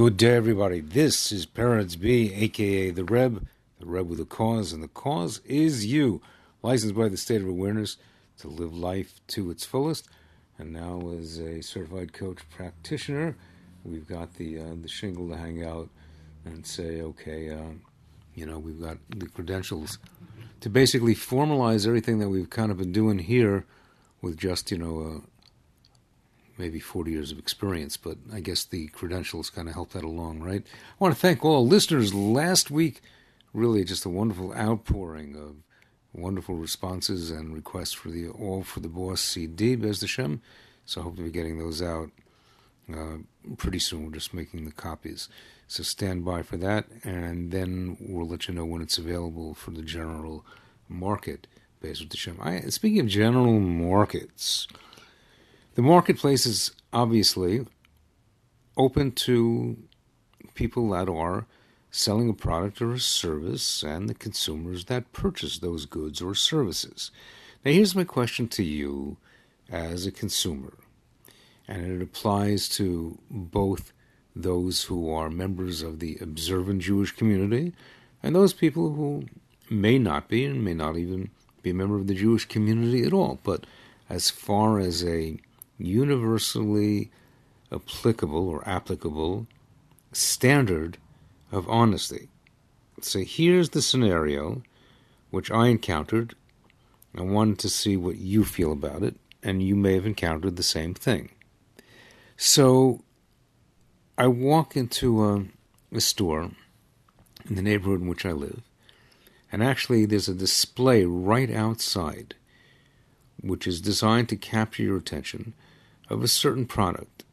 Good day, everybody. This is Peretz B, aka the Reb, the Reb with a cause, and the cause is you. Licensed by the State of Awareness to live life to its fullest. And now, as a certified coach practitioner, we've got the uh, the shingle to hang out and say, okay, uh, you know, we've got the credentials to basically formalize everything that we've kind of been doing here with just, you know, uh, maybe 40 years of experience, but I guess the credentials kind of help that along, right? I want to thank all listeners. Last week, really just a wonderful outpouring of wonderful responses and requests for the All for the Boss CD, Bez Hashem. So I hope to be getting those out uh, pretty soon. We're just making the copies. So stand by for that, and then we'll let you know when it's available for the general market. Bez Hashem. I, speaking of general markets, the marketplace is obviously open to people that are selling a product or a service and the consumers that purchase those goods or services. Now, here's my question to you as a consumer, and it applies to both those who are members of the observant Jewish community and those people who may not be and may not even be a member of the Jewish community at all. But as far as a universally applicable or applicable standard of honesty. So here's the scenario which I encountered. I wanted to see what you feel about it, and you may have encountered the same thing. So I walk into a, a store in the neighborhood in which I live, and actually there's a display right outside which is designed to capture your attention of a certain product.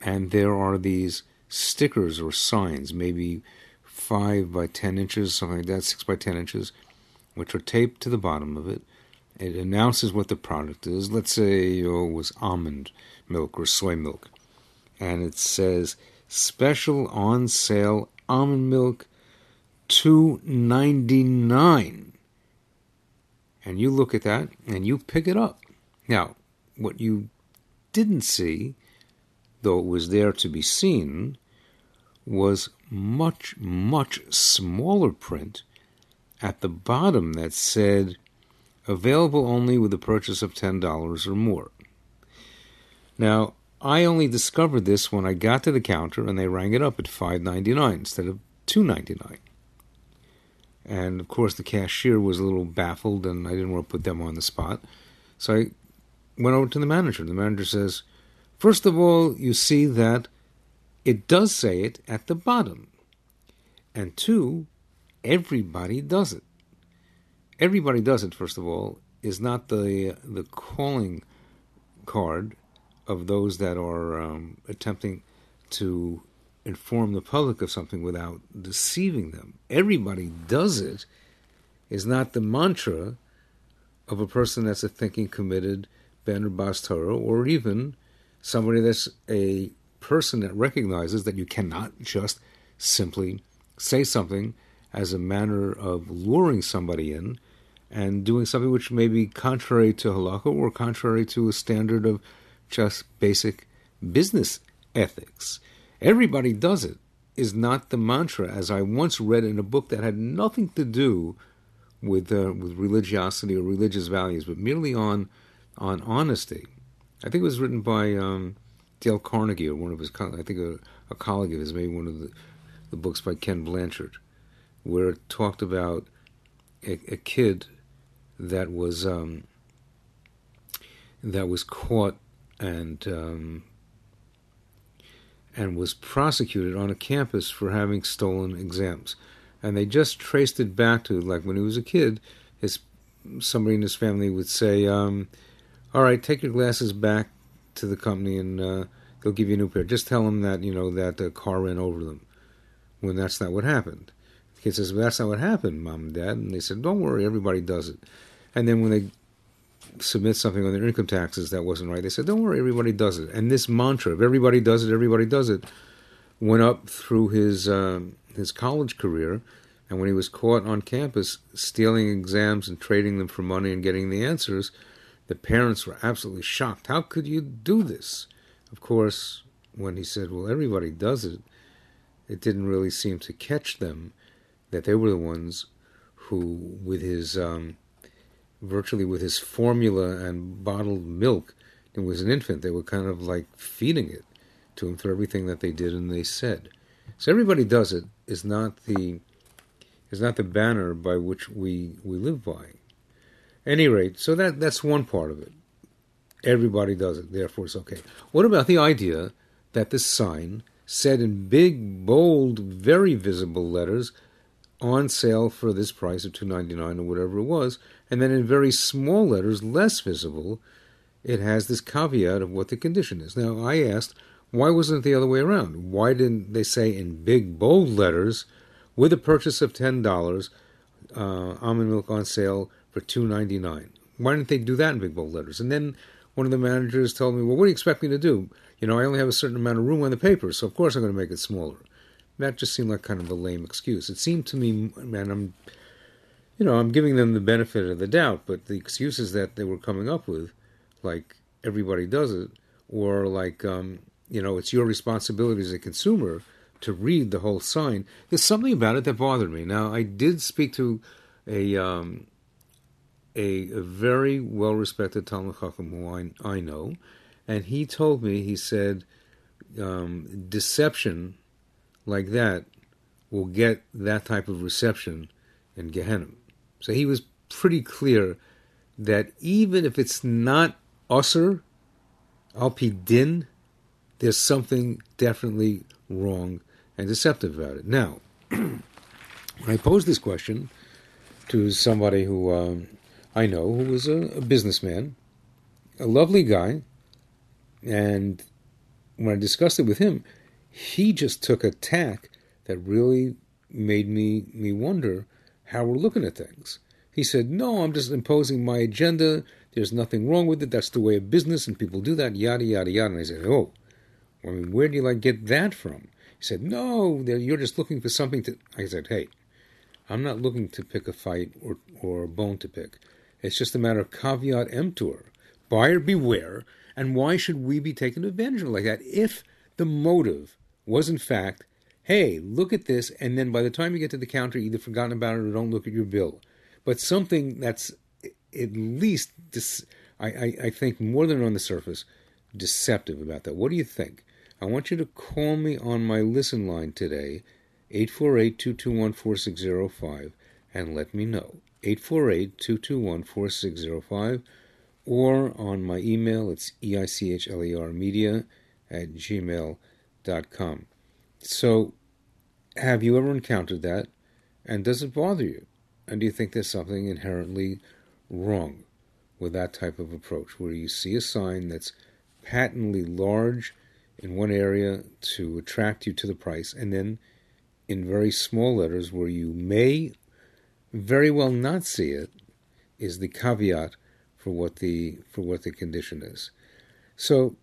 And there are these stickers or signs, maybe five by ten inches, something like that, six by ten inches, which are taped to the bottom of it. It announces what the product is. Let's say it was almond milk or soy milk. And it says special on sale almond milk two ninety nine. And you look at that and you pick it up. Now, what you didn't see, though it was there to be seen, was much, much smaller print at the bottom that said available only with a purchase of $10 or more. Now, I only discovered this when I got to the counter and they rang it up at $5.99 instead of $2.99. And of course, the cashier was a little baffled and I didn't want to put them on the spot. So I went over to the manager. The manager says, First of all, you see that it does say it at the bottom. And two, everybody does it. Everybody does it, first of all, is not the, the calling card of those that are um, attempting to inform the public of something without deceiving them. Everybody does it is not the mantra of a person that's a thinking, committed, Ben or Bas Torah, or even somebody that's a person that recognizes that you cannot just simply say something as a manner of luring somebody in and doing something which may be contrary to halakha or contrary to a standard of just basic business ethics. Everybody does it is not the mantra, as I once read in a book that had nothing to do with uh, with religiosity or religious values, but merely on on honesty. I think it was written by um, Dale Carnegie or one of his, I think a, a colleague of his, maybe one of the, the books by Ken Blanchard, where it talked about a, a kid that was um, that was caught and um, and was prosecuted on a campus for having stolen exams, and they just traced it back to like when he was a kid, his somebody in his family would say. Um, all right, take your glasses back to the company and uh, they'll give you a new pair. Just tell them that, you know, that the car ran over them when that's not what happened. The kid says, well, that's not what happened, mom and dad. And they said, don't worry, everybody does it. And then when they submit something on their income taxes that wasn't right, they said, don't worry, everybody does it. And this mantra of everybody does it, everybody does it, went up through his um, his college career. And when he was caught on campus stealing exams and trading them for money and getting the answers – the parents were absolutely shocked. How could you do this? Of course, when he said, Well, everybody does it, it didn't really seem to catch them that they were the ones who, with his um, virtually with his formula and bottled milk, it was an infant. They were kind of like feeding it to him for everything that they did and they said. So everybody does it is not the is not the banner by which we we live by. Any rate, so that that's one part of it. Everybody does it, therefore it's okay. What about the idea that the sign said in big, bold, very visible letters, on sale for this price of two ninety nine or whatever it was, and then in very small letters, less visible, it has this caveat of what the condition is. Now I asked, why wasn't it the other way around? Why didn't they say in big, bold letters, with a purchase of ten dollars, uh, almond milk on sale for two ninety nine? Why didn't they do that in big bold letters? And then one of the managers told me, "Well, what do you expect me to do? You know, I only have a certain amount of room on the paper, so of course I'm going to make it smaller." That just seemed like kind of a lame excuse. It seemed to me, and I'm, you know, I'm giving them the benefit of the doubt, but the excuses that they were coming up with, like everybody does it, or like, um, you know, it's your responsibility as a consumer to read the whole sign. There's something about it that bothered me. Now, I did speak to a um, a, very well respected Talmud Chacham who I, I know, and he told me, he said, um, deception like that will get that type of reception in Gehenna. So he was pretty clear that even if it's not usr, alpi din, there's something definitely wrong and deceptive about it. Now, when I posed this question to somebody who um, I know who was a, a businessman, a lovely guy, and when I discussed it with him, he just took a tack that really made me me wonder how we're looking at things. He said, "No, I'm just imposing my agenda. There's nothing wrong with it. That's the way of business, and people do that. Yada yada yada." And I said, "Oh, I mean, where do you like get that from?" He said, "No, you're just looking for something to." I said, "Hey, I'm not looking to pick a fight or or a bone to pick. It's just a matter of caveat emptor, buyer beware. And why should we be taken advantage of like that if the motive was in fact, hey, look at this, and then by the time you get to the counter, either forgotten about it or don't look at your bill. But something that's at least, dis- I, I, I think, more than on the surface, deceptive about that. What do you think? I want you to call me on my listen line today, 848 221 4605, and let me know. 848 221 4605, or on my email, it's eichler media at gmail.com com. So, have you ever encountered that? And does it bother you? And do you think there's something inherently wrong with that type of approach, where you see a sign that's patently large in one area to attract you to the price, and then in very small letters where you may very well not see it, is the caveat for what the for what the condition is. So,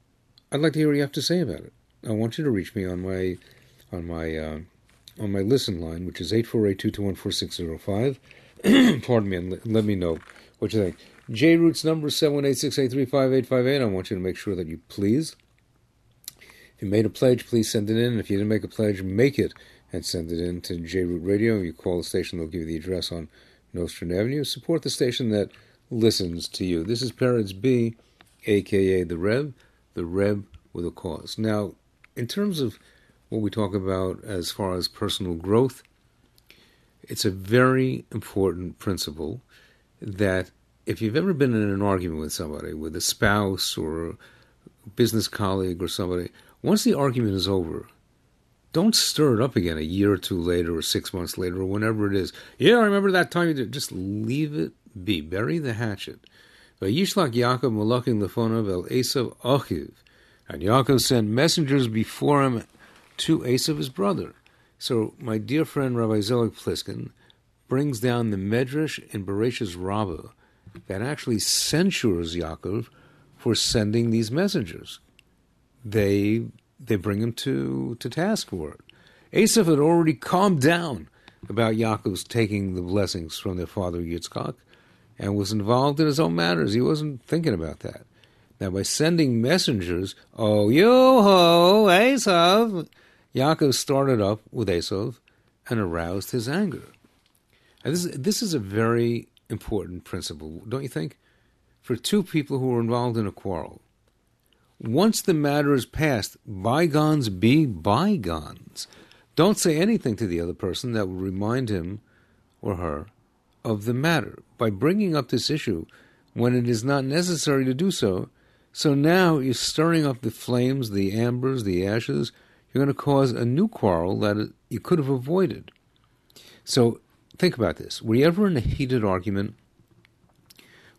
I'd like to hear what you have to say about it. I want you to reach me on my on my uh, on my listen line, which is eight four eight two two one four six zero five. Pardon me, and let, me know what you think. J Root's number is seven one eight six eight three five eight five eight. I want you to make sure that you please. If you made a pledge, please send it in. If you didn't make a pledge, make it and send it in to J Root Radio. You call the station; they'll give you the address on Nostrand Avenue. Support the station that listens to you. This is Peretz B, aka the Reb, the Reb with a cause. Now, in terms of what we talk about as far as personal growth, it's a very important principle that if you've ever been in an argument with somebody, with a spouse or a business colleague or somebody, once the argument is over, don't stir it up again a year or two later or six months later or whenever it is. Yeah, I remember that time you did. Just leave it be. Bury the hatchet. Vayishlach Yaakov malakim lefonav el Esav achiv and Yaakov sent messengers before him to Esav, his brother. So my dear friend Rabbi Zelig Pliskin brings down the Medrash in Bereshis Rabbah that actually censures Yaakov for sending these messengers. They they bring him to, to task for it. Esav had already calmed down about Yaakov's taking the blessings from their father Yitzchak and was involved in his own matters. He wasn't thinking about that. Now, by sending messengers, oh, yo ho, Esav, Yaakov started up with Esav and aroused his anger. And this, this is a very important principle, don't you think? For two people who are involved in a quarrel. Once the matter is past, bygones be bygones. Don't say anything to the other person that will remind him or her of the matter by bringing up this issue when it is not necessary to do so. So now you're stirring up the flames, the ambers, the ashes. You're going to cause a new quarrel that you could have avoided. So think about this. Were you ever in a heated argument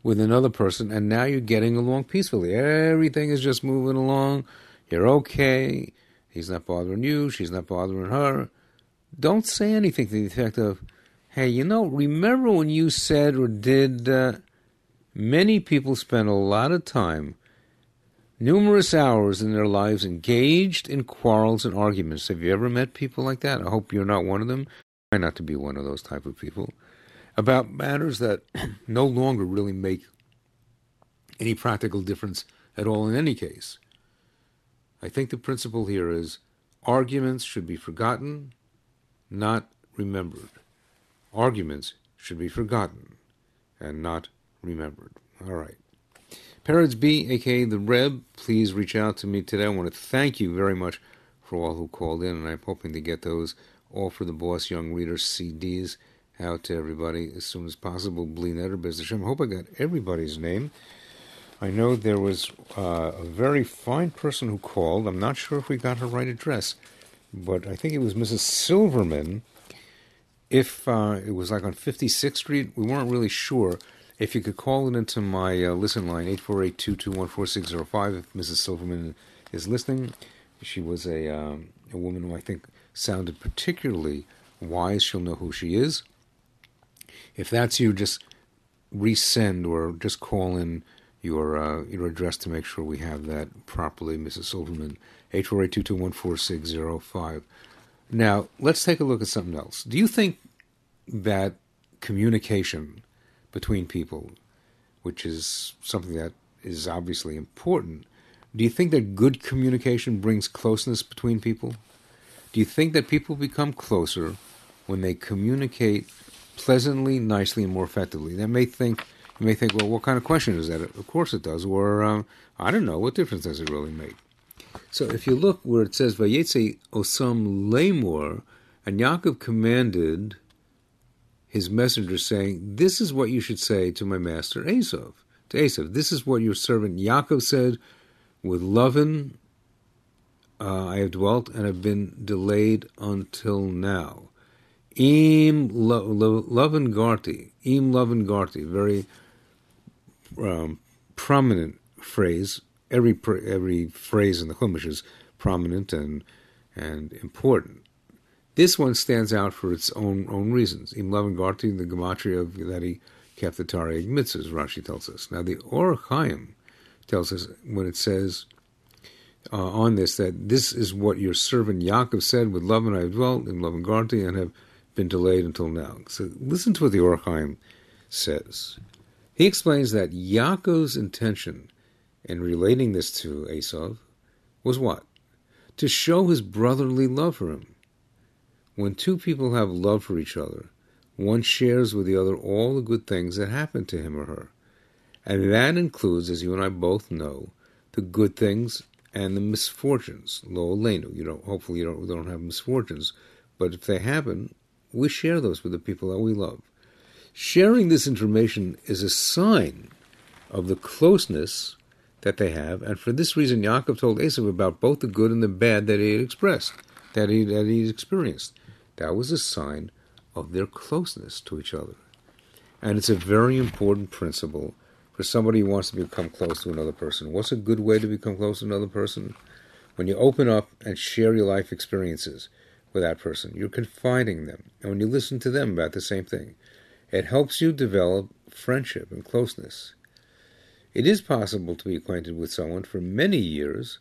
with another person and now you're getting along peacefully? Everything is just moving along. You're okay. He's not bothering you. She's not bothering her. Don't say anything to the effect of, hey, you know, remember when you said or did. Uh, many people spend a lot of time, numerous hours in their lives, engaged in quarrels and arguments. Have you ever met people like that? I hope you're not one of them. Try not to be one of those type of people. About matters that no longer really make any practical difference at all in any case. I think the principle here is arguments should be forgotten, not remembered. Arguments should be forgotten and not remembered. All right. Peretz B, aka the Reb, please reach out to me today. I want to thank you very much for all who called in, and I'm hoping to get those all for the Boss Young Readers CDs out to everybody as soon as possible. I hope I got everybody's name. I know there was uh, a very fine person who called. I'm not sure if we got her right address, but I think it was Mrs. Silverman. If uh, it was like on 56th Street, we weren't really sure. If you could call it into my uh, listen line, 848-221-4605, if Mrs. Silverman is listening. She was a, um, a woman who I think sounded particularly wise. She'll know who she is. If that's you, just resend or just call in your uh, your address to make sure we have that properly, Mrs. Silverman. 848-221-4605. Now, let's take a look at something else. Do you think that communication between people, which is something that is obviously important. Do you think that good communication brings closeness between people? Do you think that people become closer when they communicate pleasantly, nicely, and more effectively? They may think you may think, well, what kind of question is that? Of course it does. Or um, I don't know. What difference does it really make? So if you look where it says Vayetze Osam Lemor, and Yaakov commanded his messenger, saying, This is what you should say to my master Esav. To Esav, this is what your servant Yaakov said, With Lovin uh, I have dwelt and have been delayed until now. Im Lovin Garti, Im Lovin Garti, very um, prominent phrase. Every every phrase in the Chumash is prominent and and important. This one stands out for its own own reasons. Im Lavin Garti, the gematria of that he kept the Taryag mitzvahs, Rashi tells us. Now the Or Chaim tells us when it says uh, on this that this is what your servant Yaakov said, with love and I have dwelt, in love and Garti, and have been delayed until now. So listen to what the Or Chaim says. He explains that Yaakov's intention in relating this to Esav was what? To show his brotherly love for him when two people have love for each other, one shares with the other all the good things that happen to him or her. And that includes, as you and I both know, the good things and the misfortunes. Lo Lenu. You don't hopefully you don't don't have misfortunes. But if they happen, we share those with the people that we love. Sharing this information is a sign of the closeness that they have, and for this reason Yaakov told Esav about both the good and the bad that he had expressed, that he that he experienced. That was a sign of their closeness to each other. And it's a very important principle for somebody who wants to become close to another person. What's a good way to become close to another person? When you open up and share your life experiences with that person, you're confiding them. And when you listen to them about the same thing, it helps you develop friendship and closeness. It is possible to be acquainted with someone for many years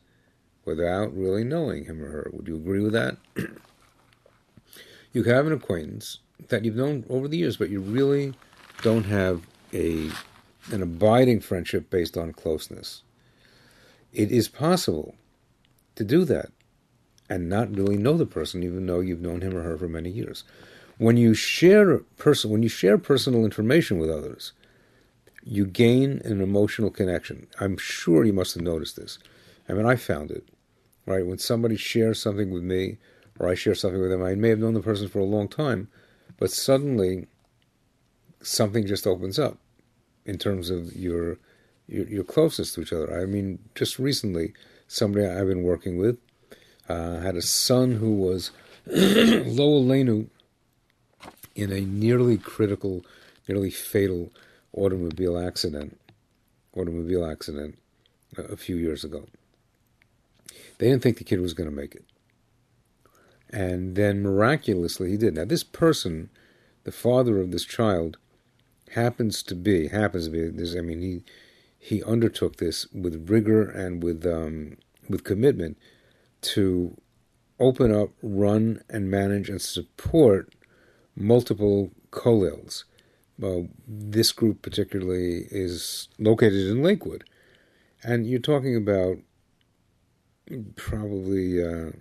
without really knowing him or her. Would you agree with that? you have an acquaintance that you've known over the years, but you really don't have a an abiding friendship based on closeness. It is possible to do that and not really know the person, even though you've known him or her for many years. When you share person, when you share personal information with others, you gain an emotional connection. I'm sure you must have noticed this. I mean, I found it. Right when somebody shares something with me, or I share something with them, I may have known the person for a long time, but suddenly something just opens up in terms of your your, your closeness to each other. I mean, just recently, somebody I've been working with uh, had a son who was Lowell Lenu in a nearly critical, nearly fatal automobile accident. Automobile accident a few years ago. They didn't think the kid was going to make it. And then miraculously he did. Now, this person, the father of this child, happens to be, happens to be, this, I mean, he, he undertook this with rigor and with, um, with commitment to open up, run, and manage and support multiple kollels. Well, this group particularly is located in Lakewood. And you're talking about probably, uh,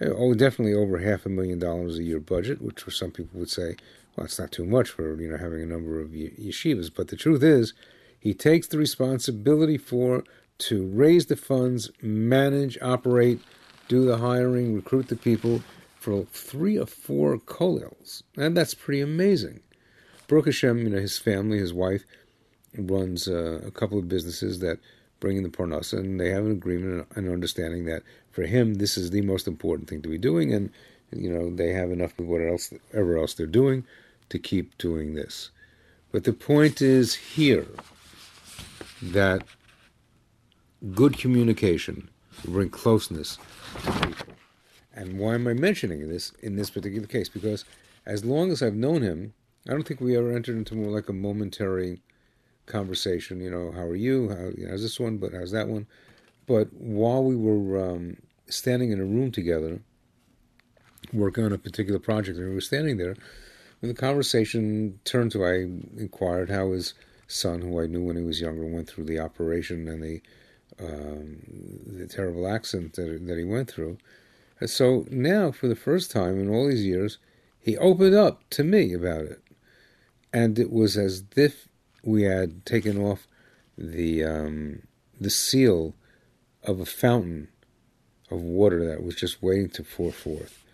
oh, definitely over half a million dollars a year budget, which for some people would say, well, it's not too much for you know having a number of yeshivas. But the truth is, he takes the responsibility for to raise the funds, manage, operate, do the hiring, recruit the people for three or four kollels, and that's pretty amazing. Baruch Hashem, you know, his family, his wife, runs uh, a couple of businesses that bring in the parnasa, and they have an agreement and understanding that for him, this is the most important thing to be doing, and you know they have enough of else, whatever else they're doing to keep doing this. But the point is here that good communication bring closeness to people. And why am I mentioning this in this particular case? Because as long as I've known him, I don't think we ever entered into more like a momentary conversation. You know, how are you? How, you know, how's this one? But how's that one? But while we were um, standing in a room together, working on a particular project, and we were standing there, and the conversation turned to I inquired how his son, who I knew when he was younger, went through the operation and the um, the terrible accident that, that he went through. And so now, for the first time in all these years, he opened up to me about it and it was as if we had taken off the um, the seal of a fountain of water that was just waiting to pour forth.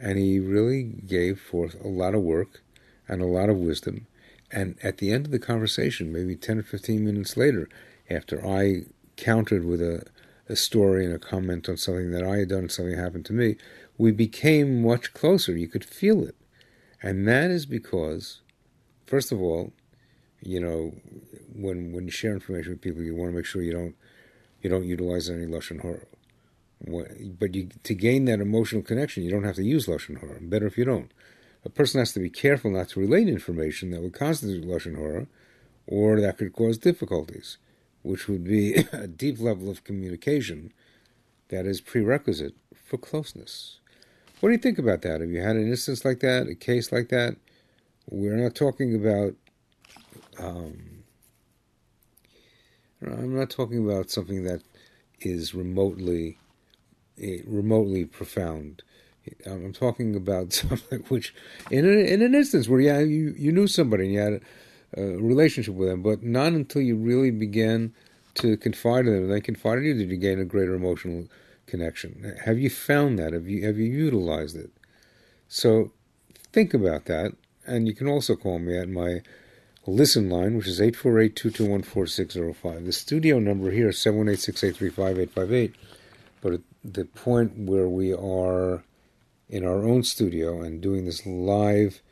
And he really gave forth a lot of work and a lot of wisdom. And at the end of the conversation, maybe 10 or 15 minutes later, after I countered with a, a story and a comment on something that I had done, something happened to me, we became much closer. You could feel it. And that is because first of all, you know, when when you share information with people, you want to make sure you don't you don't utilize any lashon hara. But you, to gain that emotional connection, you don't have to use lashon hara. Better if you don't. A person has to be careful not to relate information that would constitute lashon hara, or that could cause difficulties, which would be a deep level of communication that is prerequisite for closeness. What do you think about that? Have you had an instance like that, a case like that? We're not talking about. Um, I'm not talking about something that is remotely, eh, remotely profound. I'm talking about something which, in, a, in an instance where yeah, you, you knew somebody and you had Uh, relationship with them, but not until you really began to confide in them, and they confided in you, did you gain a greater emotional connection. Have you found that? Have you have you utilized it? So think about that. And you can also call me at my listen line, which is 848-221-4605. The studio number here is 718-683-5858. But at the point where we are in our own studio and doing this live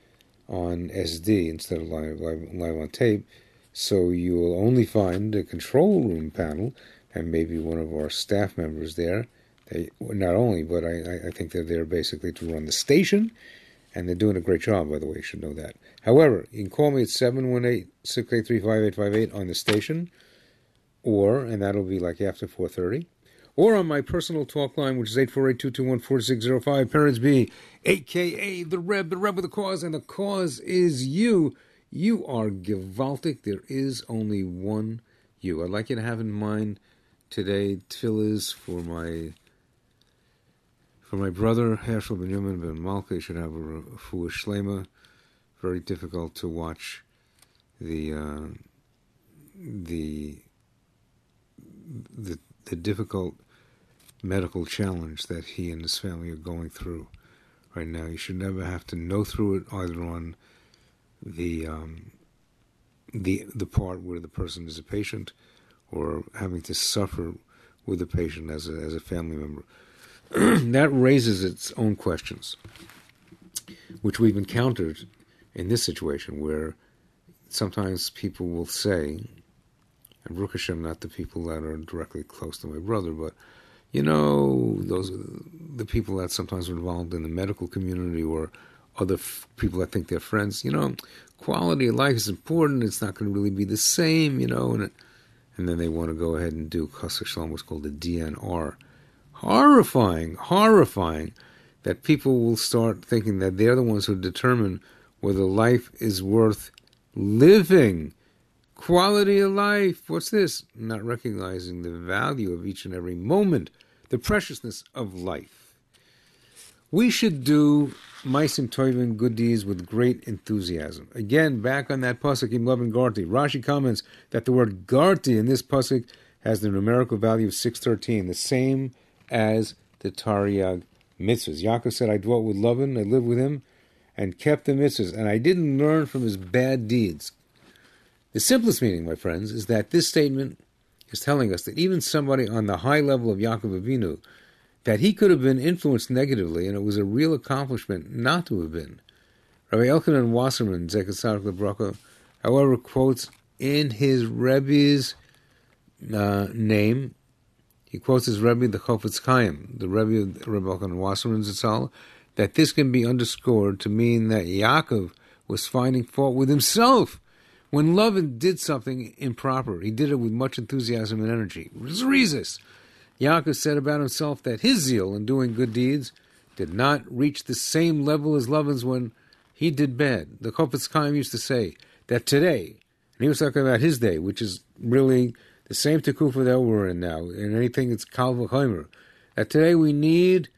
on SD instead of live, live, live on tape, so you will only find a control room panel and maybe one of our staff members there. They, not only, but I, I think they're there basically to run the station and they're doing a great job, by the way. You should know that. However, you can call me at 718 683 5858 on the station, or, and that'll be like after 4.30, or on my personal talk line, which is 848-221-4605, Peretz B, a.k.a. the Reb, the Reb with the cause, and the cause is you. You are gewaltic. There is only one you. I'd like you to have in mind today tefillahs for my For my brother, Herschel Benjamin Ben Malka, should have a full shlema. Very difficult to watch the uh, the the the difficult medical challenge that he and his family are going through right now. You should never have to know through it either on the um, the the part where the person is a patient or having to suffer with the patient as a, as a family member. that raises its own questions, which we've encountered in this situation where sometimes people will say, and Baruch Hashem, not the people that are directly close to my brother, but you know, those the people that sometimes are involved in the medical community or other f- people that think they're friends. You know, quality of life is important. It's not going to really be the same. You know, and and then they want to go ahead and do Chassid Shalom, what's called the DNR. Horrifying, horrifying that people will start thinking that they're the ones who determine whether life is worth living. Quality of life. What's this? Not recognizing the value of each and every moment, the preciousness of life. We should do Maisim Toivin good deeds with great enthusiasm. Again, back on that pasuk in Lovin Garti. Rashi comments that the word Garti in this pasuk has the numerical value of 613, the same as the Tariag mitzvahs. Yaakov said, I dwelt with Lovin, I lived with him, and kept the mitzvahs, and I didn't learn from his bad deeds. The simplest meaning, my friends, is that this statement is telling us that even somebody on the high level of Yaakov Avinu, that he could have been influenced negatively, and it was a real accomplishment not to have been. Rabbi Elchanan Wasserman, Zekasarik Lebraka, however, quotes in his Rebbe's uh, name, he quotes his Rebbe, the Chofetz Chaim, the Rebbe of Rabbi Elchanan Wasserman Zitzal, that this can be underscored to mean that Yaakov was finding fault with himself. When Lovin did something improper, he did it with much enthusiasm and energy. Zrizis. Yaakov said about himself that his zeal in doing good deeds did not reach the same level as Lovin's when he did bad. The Chofetz Chaim used to say that today, and he was talking about his day, which is really the same Tekufa that we're in now, and anything that's Kal that today we need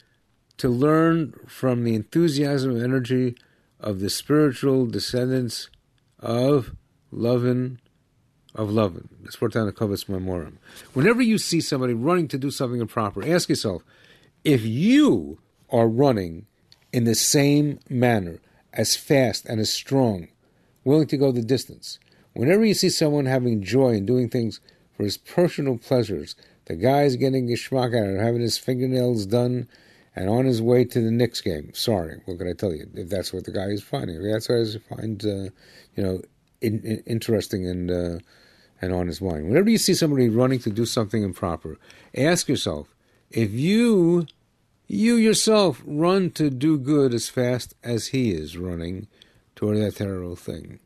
to learn from the enthusiasm and energy of the spiritual descendants of Lovin, of Lovin. Down the Kovetz Memorim. Whenever you see somebody running to do something improper, ask yourself, if you are running in the same manner, as fast and as strong, willing to go the distance, whenever you see someone having joy and doing things for his personal pleasures, the guy's getting a schmuck out of having his fingernails done and on his way to the Knicks game. Sorry, what can I tell you? If that's what the guy is finding, that's what I find, uh, you know, in, in, interesting and uh, and on his mind. Whenever you see somebody running to do something improper, ask yourself if you you yourself run to do good as fast as he is running toward that terrible thing.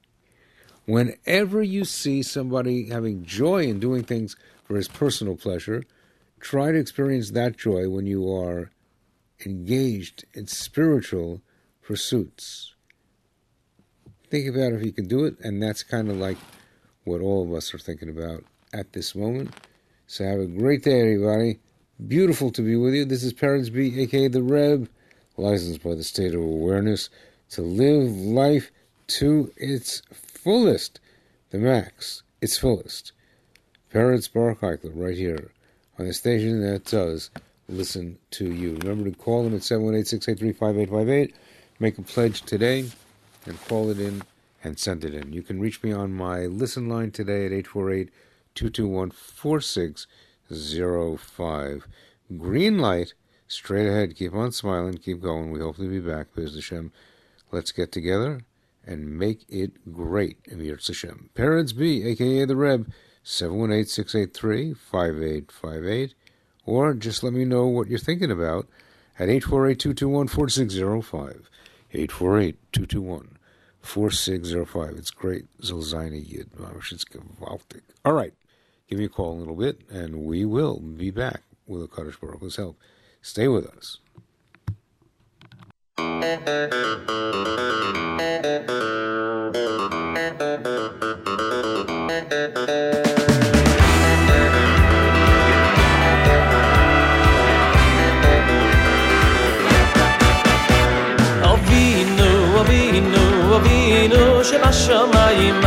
Whenever you see somebody having joy in doing things for his personal pleasure, try to experience that joy when you are engaged in spiritual pursuits. Think about if you can do it, and that's kind of like what all of us are thinking about at this moment. So have a great day, everybody. Beautiful to be with you. This is Peretz B, aka the Reb, licensed by the State of Awareness to live life to its fullest, the max, its fullest. Peretz Eichler, right here on the station that does listen to you. Remember to call them at 718-683-5858. Make a pledge today and call it in and send it in. You can reach me on my listen line today at 848-221-4605. Green light, straight ahead. Keep on smiling, keep going. We hope to be back. Bez Hashem. Let's get together and make it great. Emir Hashem. Peretz B, aka the Reb, 718-683-5858 or just let me know what you're thinking about at 848-221-4605. 848-221-4605. It's great. Zilzina Yid. All right. Give me a call in a little bit, and we will be back with a Kaddish Baruch's help. Stay with us. שבשמיים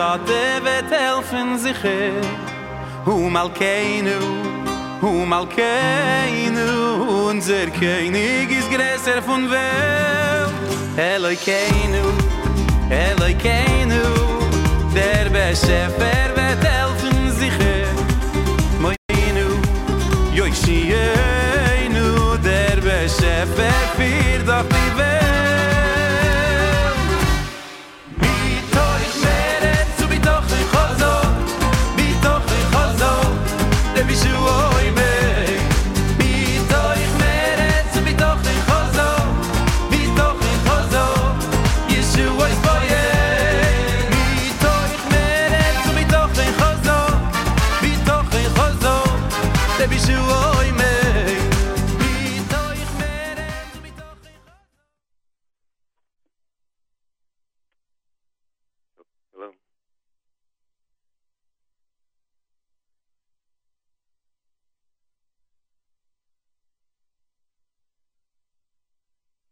sade vet helfen sich her hu mal keinu hu mal keinu unser könig is gresser von wel. Hello keinu hello keinu der beschefer vet helfen sich her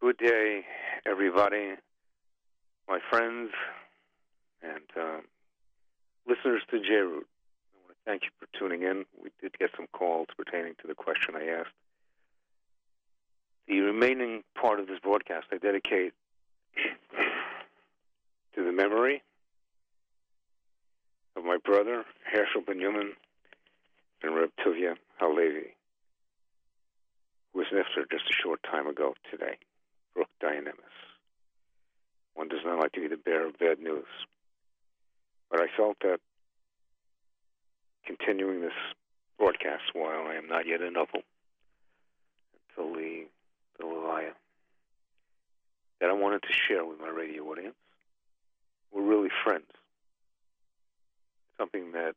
good day, everybody, my friends, and uh, listeners to J Root. I want to thank you for tuning in. We did get some calls pertaining to the question I asked. The remaining part of this broadcast I dedicate to the memory of my brother, Herschel Benjamin, and Reb Tuvia Halevi, who was nifter just a short time ago today. Baruch Dayan HaEmes. One does not like to be the bearer of bad news. But I felt that continuing this broadcast while I am not yet a noble until the, the Levaya, that I wanted to share with my radio audience. We're really friends. Something that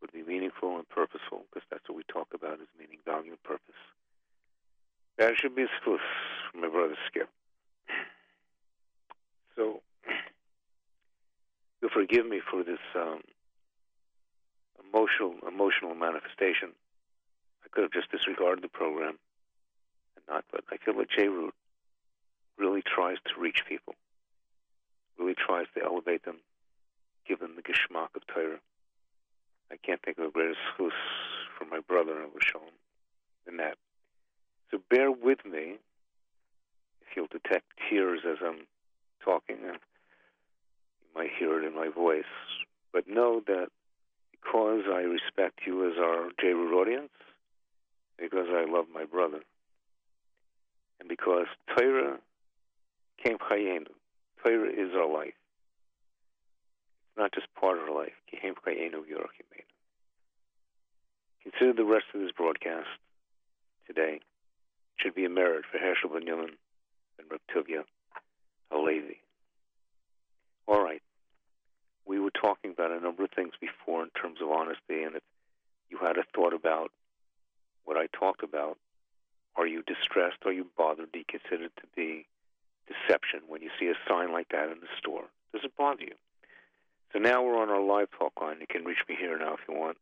would be meaningful and purposeful, because that's what we talk about is meaning, value, and purpose. That should be spoof from my brother Skip. So, you'll forgive me for this um, emotional emotional manifestation. I could have just disregarded the program and not, but I feel that J Root really tries to reach people, really tries to elevate them, give them the geschmack of Torah. I can't think of a greater zchus for my brother and Shalom than that. So bear with me if you'll detect tears as I'm talking, and you might hear it in my voice. But know that because I respect you as our J Root audience, because I love my brother, and because Torah came chayenu, Torah is our life. It's not just part of our life. Came. Consider the rest of this broadcast today should be a merit for Herschel Ben Newman and Reptivia Halevi. All right. We were talking about a number of things before in terms of honesty, and if you had a thought about what I talked about, are you distressed? Are you bothered? Do you consider it to be deception when you see a sign like that in the store? Does it bother you? So now we're on our live talk line. You can reach me here now if you want.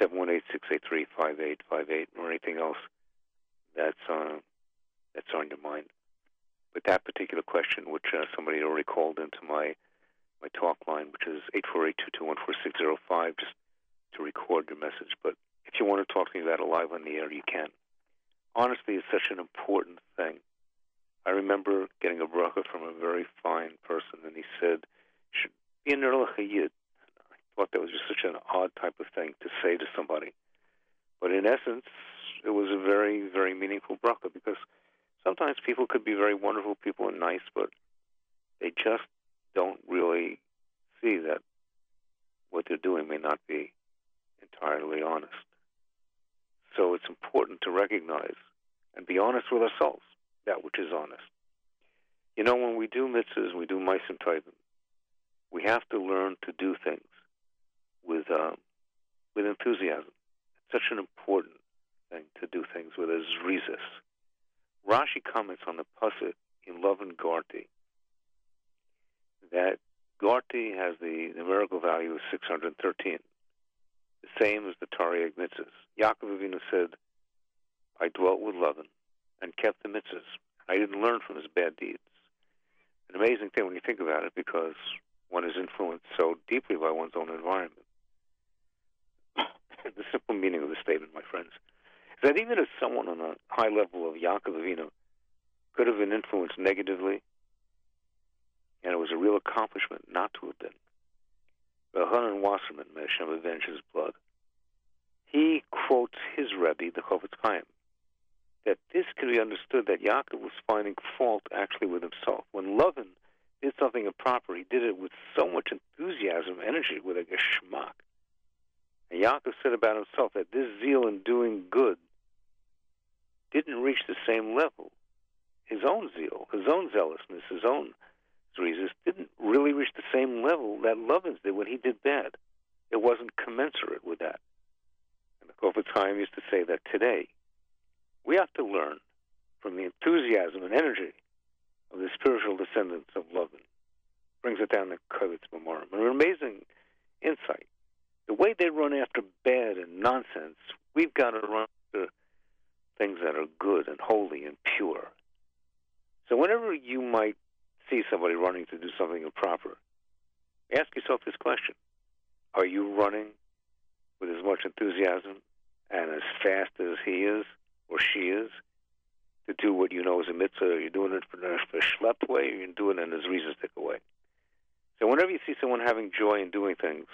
718-683-5858 or anything else that's uh, that's on your mind. But that particular question, which uh, somebody already called into my my talk line, which is eight four eight two two one four six zero five, just to record your message. But if you want to talk to me about it live on the air, you can. Honestly, it's such an important thing. I remember getting a bracha from a very fine person, and he said, "Should be an Yid." I thought that was just such an odd type of thing to say to somebody, but in essence, it was a very, very meaningful bracha because sometimes people could be very wonderful people and nice, but they just don't really see that what they're doing may not be entirely honest. So it's important to recognize and be honest with ourselves, that which is honest. You know, when we do mitzvahs, we do meisim tovim, we have to learn to do things with uh, with enthusiasm. It's such an important thing to do things with a zrizis. Rashi comments on the pasuk in Lavan Garti that Garti has the numerical value of 613, the same as the Taryag mitzvahs. Yaakov Avinu said, I dwelt with Lavan and kept the mitzvahs. I didn't learn from his bad deeds. An amazing thing when you think about it because one is influenced so deeply by one's own environment. the simple meaning of the statement, my friends, that even if someone on a high level of Yaakov Avinu could have been influenced negatively, and it was a real accomplishment not to have been. Elhanan Wasserman, may Hashem avenge his blood, he quotes his Rebbe, the Chofetz Chaim, that this can be understood that Yaakov was finding fault actually with himself. When Lavan did something improper, he did it with so much enthusiasm, energy, with a geschmack. And Yaakov said about himself that this zeal in doing good didn't reach the same level. His own zeal, his own zealousness, his own reasons didn't really reach the same level that Lavan's did when he did bad. It wasn't commensurate with that. And the Chofetz Chaim used to say that today we have to learn from the enthusiasm and energy of the spiritual descendants of Lavan. Brings it down to Kovetz Maamarim. An amazing insight. The way they run after bad and nonsense, we've got to run after things that are good and holy and pure. So whenever you might see somebody running to do something improper, ask yourself this question Are you running with as much enthusiasm and as fast as he is or she is to do what you know is a mitzvah? Are you doing it for a schlepped way or are you doing it in a zrizistic way? So whenever you see someone having joy in doing things,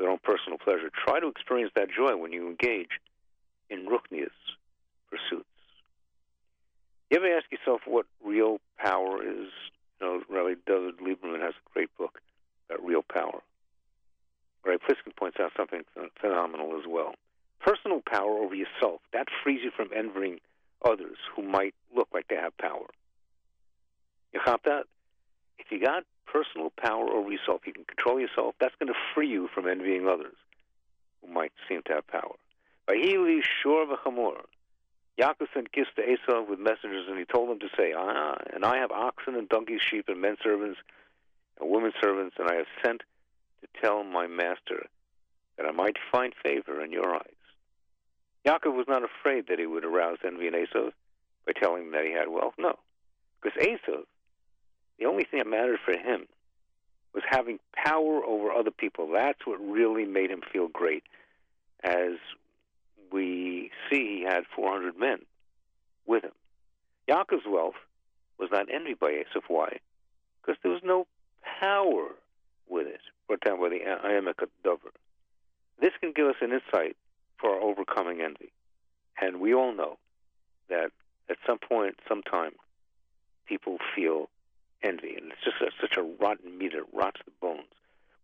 for their own personal pleasure. Try to experience that joy when you engage in ruchnias pursuits. You ever ask yourself what real power is? You know, Rabbi David Lieberman has a great book about real power. Rabbi Pliskin points out something phenomenal as well. Personal power over yourself, that frees you from envying others who might look like they have power. You got that? If you got personal power over yourself, you can control yourself, that's going to free you from envying others who might seem to have power. Vahili Shor v'chamor. Yaakov sent gifts to Esau with messengers, and he told them to say, Ah, and I have oxen and donkeys, sheep, and men servants, and women servants, and I have sent to tell my master that I might find favor in your eyes. Yaakov was not afraid that he would arouse envy in Esau by telling him that he had wealth. No, because Esau, the only thing that mattered for him was having power over other people. That's what really made him feel great. As we see, he had 400 men with him. Yaakov's wealth was not envied by Esau. Why? Because there was no power with it, down by the Ha'amek Davar. This can give us an insight for our overcoming envy. And we all know that at some point, sometime, people feel envy. And it's just a, such a rotten meat, it rots the bones.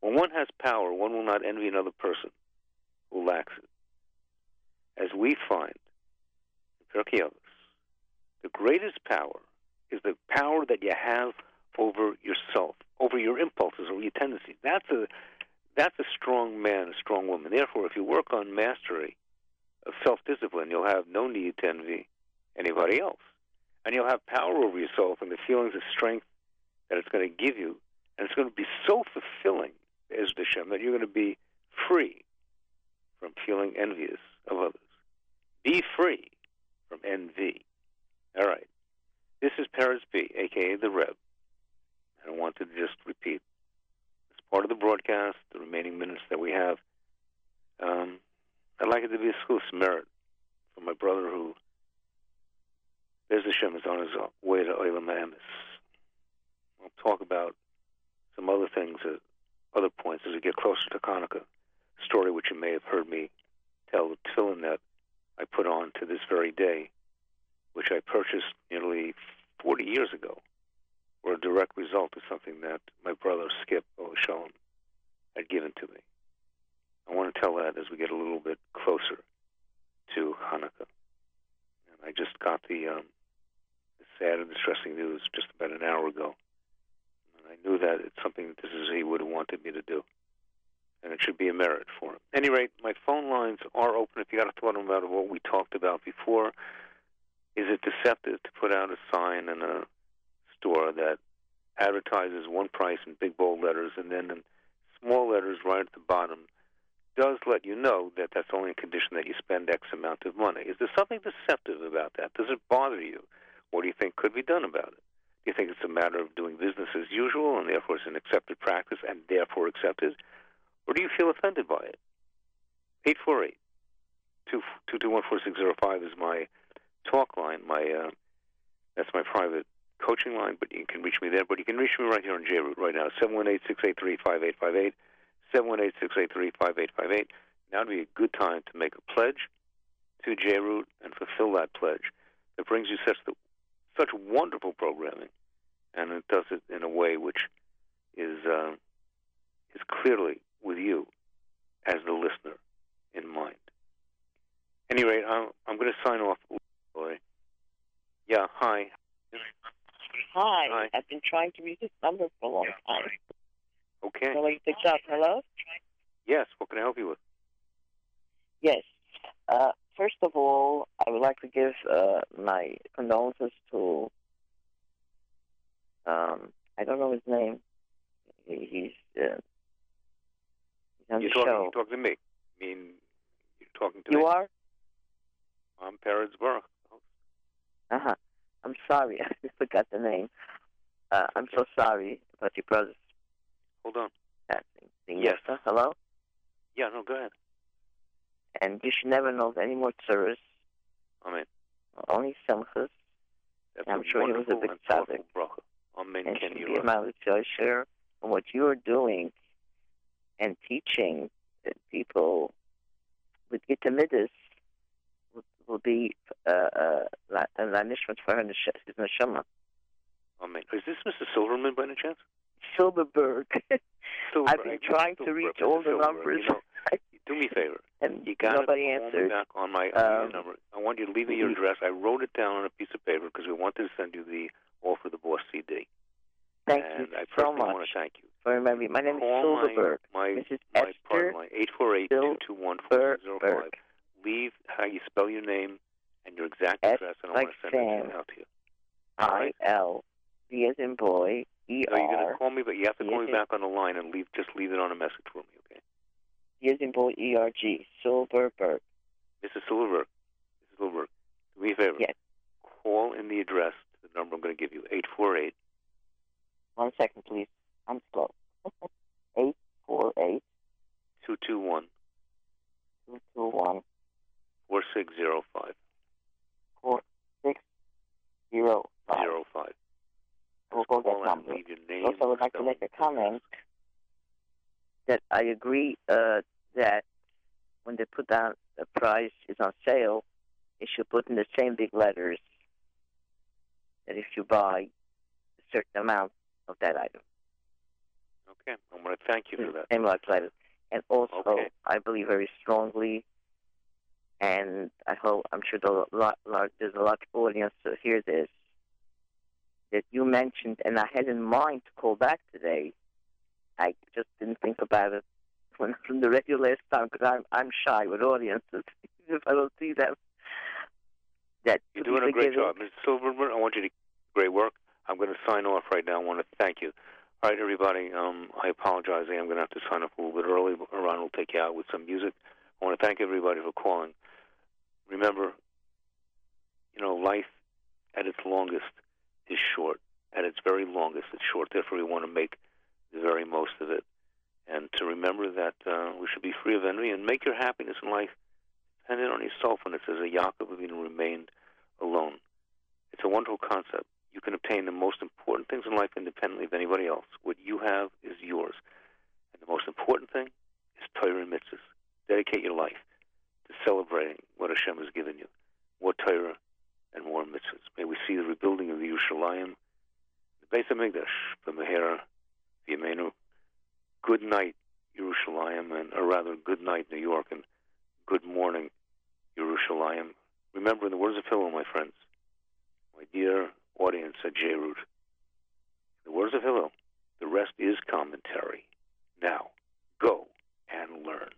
When one has power, one will not envy another person who lacks it. As we find in Pirkei Avos, the greatest power is the power that you have over yourself, over your impulses, over your tendencies. That's a that's a strong man, a strong woman. Therefore, if you work on mastery of self-discipline, you'll have no need to envy anybody else, and you'll have power over yourself and the feelings of strength that it's going to give you, and it's going to be so fulfilling, as Hashem, that you're going to be free from feeling envious of others. Be free from envy. All right. This is Peretz B, aka the Reb. And I want to just repeat as part of the broadcast, the remaining minutes that we have. Um, I'd like it to be a school merit for my brother who, Bez Hashem, is on his way to Olam HaEmes. I'll talk about some other things, at other points as we get closer to Hanukkah. Story which you may have heard me tell the tefillin that I put on to this very day, which I purchased nearly 40 years ago, were a direct result of something that my brother Skip Shalom had given to me. I want to tell that as we get a little bit closer to Hanukkah. And I just got the, um, the sad and distressing news just about an hour ago. And I knew that it's something that this is he would have wanted me to do and it should be a merit for him. At any rate, my phone lines are open if you got a thought about what we talked about before. Is it deceptive to put out a sign in a store that advertises one price in big bold letters and then in small letters right at the bottom does let you know that that's only a condition that you spend X amount of money? Is there something deceptive about that? Does it bother you? What do you think could be done about it? Do you think it's a matter of doing business as usual and therefore it's an accepted practice and therefore accepted? Or do you feel offended by it? 848 2214605 is my talk line. My uh, That's my private coaching line, but you can reach me there. But you can reach me right here on JRoot right now, 718-683-5858, 718-683-5858. Now would be a good time to make a pledge to JRoot and fulfill that pledge. It brings you such, the, such wonderful programming, and it does it in a way which is uh, is clearly with you as the listener in mind. Any rate, I'm, I'm going to sign off. Yeah, hi. Hi. Hi. I've been trying to reach this number for a long time. Okay. So you picked up. Hello? Yes, what can I help you with? Yes. Uh, first of all, I would like to give uh, my condolences to, um, I don't know his name. He's, uh, on You're talking, show. you're talking to me. I mean, you're talking to You me. are? I'm Peretz Baruch. Uh huh. I'm sorry. I forgot the name. Uh, I'm so sorry about your brother's Hold on. Yes. Hello? Yeah, no, go ahead. And you should never know any more tourists, I mean, only simchas. I'm sure he was a big tzaddik. Amen. and should you be a Yosher. And what you are doing and teaching people with Gitamidis will, will be uh, uh, a lanishment for her his neshama. I mean, is this Mr. Silverman by any chance? Silverberg. Silver, I've been I- trying to reach all the numbers. You know, do me a favor. and You got nobody answered. back on my Um, number. I want you to leave me your address. I wrote it down on a piece of paper because we wanted to send you the offer the Boss CD. Thank and you I so personally much want to thank you. For remembering. My name is Call Silverberg. my my, Mrs. my Esther partner line eight four eight two two one four zero five. Silverberg. Leave how you spell your name and your exact S address, and I like want to send it out to you. I L B as in boy E So you're going R to call me, but you have to call me back on the line and leave. Just leave it on a message for me, okay? B as in boy E R G Silverberg. Mrs. Silverberg. Mrs. Silverberg. Do me a favor. Yes. Call in the address the number I'm going to give you eight four eight One second, please. I'm slow. Eight four eight two two one two two one four six zero five four six zero five. zero five. We'll go Call that in and number. leave. Also, I would like to make a comment that I agree uh, that when they put down the price is on sale, they should put in the same big letters that if you buy a certain amount of that item, Okay, I want to thank you for that. letters. And also, Okay. I believe very strongly, and I hope I'm sure there's a lot, lot, there's a large audience to hear this. That you mentioned, and I had in mind to call back today. I just didn't think about it when from the radio last time because I'm I'm shy with audiences if I don't see them. That You're doing a great job, Mrs. Silverman. I want you to great work. I'm going to sign off right now. I want to thank you. All right, everybody. Um, I apologize. I am going to have to sign off a little bit early. Ron will take you out with some music. I want to thank everybody for calling. Remember, you know, life at its longest is short. At its very longest, it's short. Therefore, we want to make the very most of it. And to remember that uh, we should be free of envy and make your happiness in life dependent on yourself. When it says, a Yaakov Avinu remained alone. It's a wonderful concept. You can obtain the most important things in life independently of anybody else. What you have is yours. And the most important thing is Torah and mitzvahs. Dedicate your life to celebrating what Hashem has given you. More Torah and more mitzvahs. May we see the rebuilding of the Yerushalayim, the Beis HaMikdash, the Mehera, the Yemenu. Good night, Yerushalayim, and or rather, good night, New York, and good morning, Yerushalayim. Remember, in the words of Hillel, my friends, my dear audience at J-Root. In the words of Hillel, the rest is commentary. Now, go and learn.